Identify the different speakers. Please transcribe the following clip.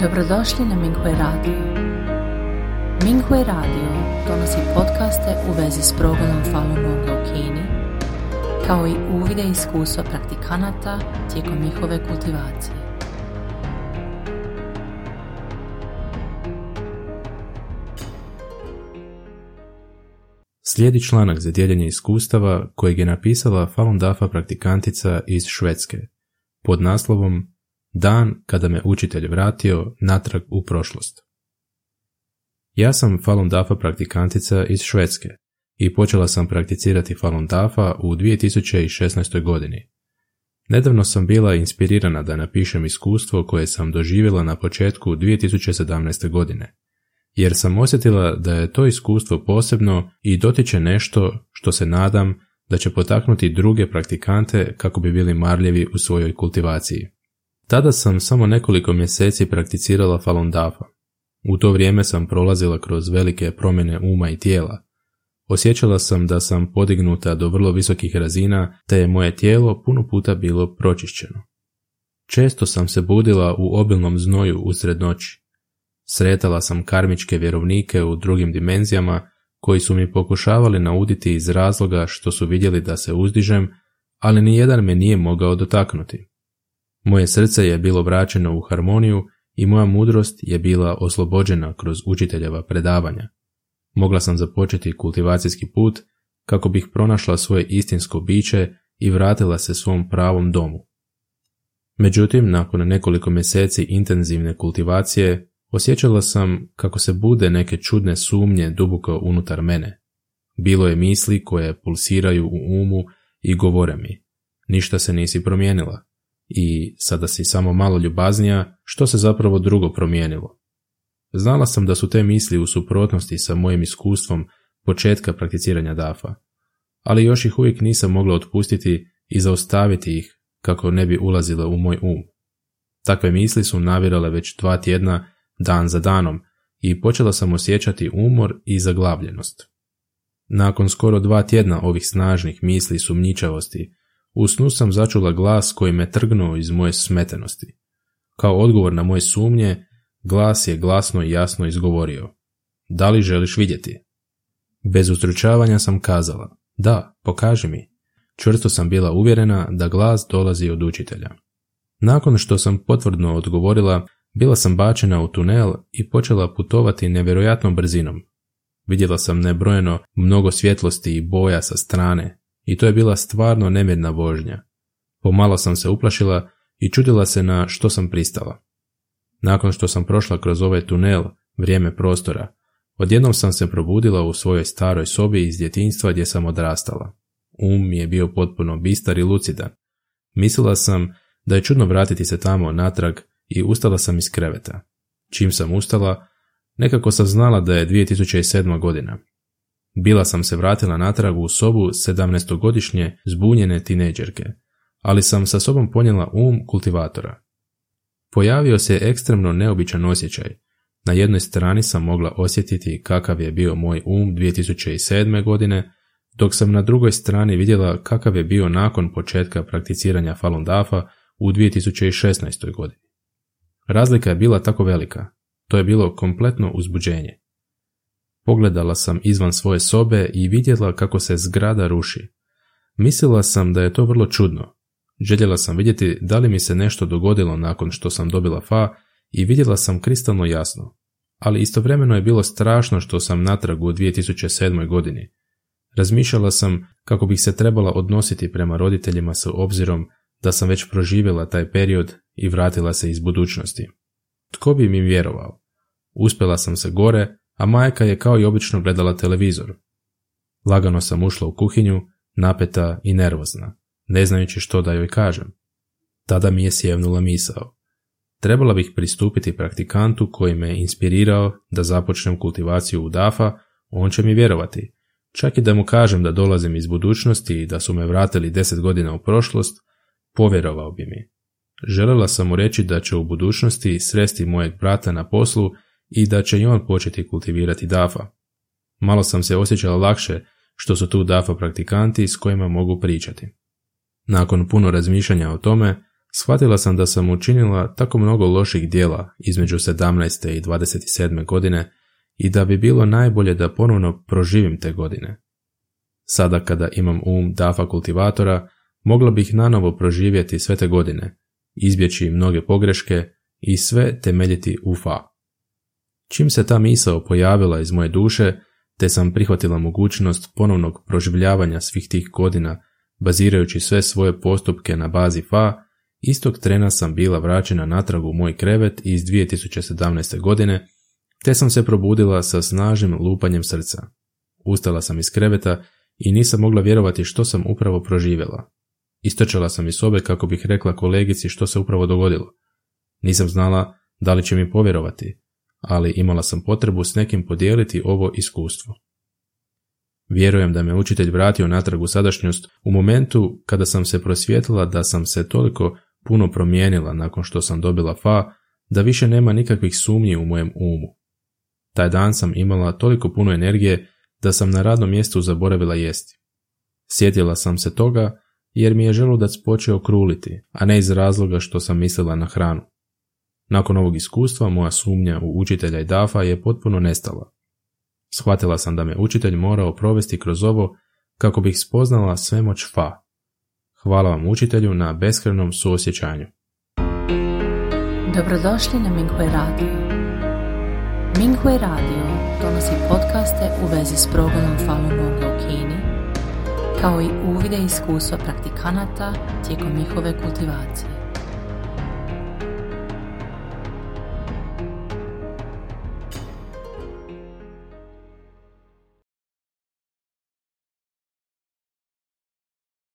Speaker 1: Dobrodošli na Minghui Radio. Minghui Radio donosi podcaste u vezi s progledom Falun Gonga u Kini, kao i uvide iskustva praktikanata tijekom njihove kultivacije.
Speaker 2: Slijedi članak za dijeljenje iskustava kojeg je napisala Falun Dafa praktikantica iz Švedske pod naslovom Dan kada me učitelj vratio natrag u prošlost. Ja sam Falun Dafa praktikantica iz Švedske i počela sam prakticirati Falun Dafa u 2016. godini. Nedavno sam bila inspirirana da napišem iskustvo koje sam doživjela na početku 2017. godine, jer sam osjetila da je to iskustvo posebno i dotiče nešto što se nadam da će potaknuti druge praktikante kako bi bili marljivi u svojoj kultivaciji. Tada sam samo nekoliko mjeseci prakticirala Falun Dafa. U to vrijeme sam prolazila kroz velike promjene uma i tijela. Osjećala sam da sam podignuta do vrlo visokih razina, te je moje tijelo puno puta bilo pročišćeno. Često sam se budila u obilnom znoju usred noći. Sretala sam karmičke vjerovnike u drugim dimenzijama koji su mi pokušavali nauditi iz razloga što su vidjeli da se uzdižem, ali ni jedan me nije mogao dotaknuti. Moje srce je bilo vraćeno u harmoniju i moja mudrost je bila oslobođena kroz učiteljeva predavanja. Mogla sam započeti kultivacijski put kako bih pronašla svoje istinsko biće i vratila se svom pravom domu. Međutim, nakon nekoliko mjeseci intenzivne kultivacije, osjećala sam kako se bude neke čudne sumnje duboko unutar mene. Bilo je misli koje pulsiraju u umu i govore mi, ništa se nisi promijenila i sada si samo malo ljubaznija, što se zapravo drugo promijenilo. Znala sam da su te misli u suprotnosti sa mojim iskustvom početka prakticiranja dafa, ali još ih uvijek nisam mogla otpustiti i zaustaviti ih kako ne bi ulazile u moj um. Takve misli su navirale već dva tjedna, dan za danom, i počela sam osjećati umor i zaglavljenost. Nakon skoro dva tjedna ovih snažnih misli sumnjičavosti, u snu sam začula glas koji me trgnuo iz moje smetenosti. Kao odgovor na moje sumnje, glas je glasno i jasno izgovorio. Da li želiš vidjeti? Bez ustručavanja sam kazala. Da, pokaži mi. Čvrsto sam bila uvjerena da glas dolazi od učitelja. Nakon što sam potvrdno odgovorila, bila sam bačena u tunel i počela putovati nevjerojatnom brzinom. Vidjela sam nebrojeno mnogo svjetlosti i boja sa strane, i to je bila stvarno nemirna vožnja. Pomalo sam se uplašila i čudila se na što sam pristala. Nakon što sam prošla kroz ovaj tunel, vrijeme prostora, odjednom sam se probudila u svojoj staroj sobi iz djetinstva gdje sam odrastala. Um mi je bio potpuno bistar i lucidan. Mislila sam da je čudno vratiti se tamo natrag i ustala sam iz kreveta. Čim sam ustala, nekako sam znala da je 2007. godina. Bila sam se vratila natrag u sobu 17-godišnje zbunjene tineđerke, ali sam sa sobom ponijela um kultivatora. Pojavio se ekstremno neobičan osjećaj. Na jednoj strani sam mogla osjetiti kakav je bio moj um 2007. godine, dok sam na drugoj strani vidjela kakav je bio nakon početka prakticiranja Falun Dafa u 2016. godini. Razlika je bila tako velika. To je bilo kompletno uzbuđenje. Pogledala sam izvan svoje sobe i vidjela kako se zgrada ruši. Mislila sam da je to vrlo čudno. Željela sam vidjeti da li mi se nešto dogodilo nakon što sam dobila fa i vidjela sam kristalno jasno. Ali istovremeno je bilo strašno što sam natrag u 2007. godini. Razmišljala sam kako bih se trebala odnositi prema roditeljima s obzirom da sam već proživjela taj period i vratila se iz budućnosti. Tko bi mi vjerovao? Uspjela sam se gore, a majka je kao i obično gledala televizor. Lagano sam ušla u kuhinju, napeta i nervozna, ne znajući što da joj kažem. Tada mi je sjevnula misao. Trebala bih pristupiti praktikantu koji me inspirirao da započnem kultivaciju u DAFA, on će mi vjerovati. Čak i da mu kažem da dolazim iz budućnosti i da su me vratili deset godina u prošlost, povjerovao bi mi. Želela sam mu reći da će u budućnosti sresti mojeg brata na poslu i da će i on početi kultivirati dafa. Malo sam se osjećala lakše što su tu dafa praktikanti s kojima mogu pričati. Nakon puno razmišljanja o tome, Shvatila sam da sam učinila tako mnogo loših dijela između 17. i 27. godine i da bi bilo najbolje da ponovno proživim te godine. Sada kada imam um dafa kultivatora, mogla bih nanovo proživjeti sve te godine, izbjeći mnoge pogreške i sve temeljiti u fa. Čim se ta misao pojavila iz moje duše, te sam prihvatila mogućnost ponovnog proživljavanja svih tih godina, bazirajući sve svoje postupke na bazi fa, istog trena sam bila vraćena natrag u moj krevet iz 2017. godine, te sam se probudila sa snažnim lupanjem srca. Ustala sam iz kreveta i nisam mogla vjerovati što sam upravo proživjela. Istočala sam iz sobe kako bih rekla kolegici što se upravo dogodilo. Nisam znala da li će mi povjerovati, ali imala sam potrebu s nekim podijeliti ovo iskustvo. Vjerujem da me učitelj vratio natrag u sadašnjost u momentu kada sam se prosvjetila da sam se toliko puno promijenila nakon što sam dobila fa, da više nema nikakvih sumnji u mojem umu. Taj dan sam imala toliko puno energije da sam na radnom mjestu zaboravila jesti. Sjetila sam se toga jer mi je želudac počeo kruliti, a ne iz razloga što sam mislila na hranu. Nakon ovog iskustva moja sumnja u učitelja i dafa je potpuno nestala. Shvatila sam da me učitelj morao provesti kroz ovo kako bih spoznala svemoć fa. Hvala vam učitelju na beskrevnom suosjećanju.
Speaker 1: Dobrodošli na Minghui Radio. Minghui Radio donosi podcaste u vezi s progledom Falun Gonga u Kini, kao i uvide iskustva praktikanata tijekom njihove kultivacije.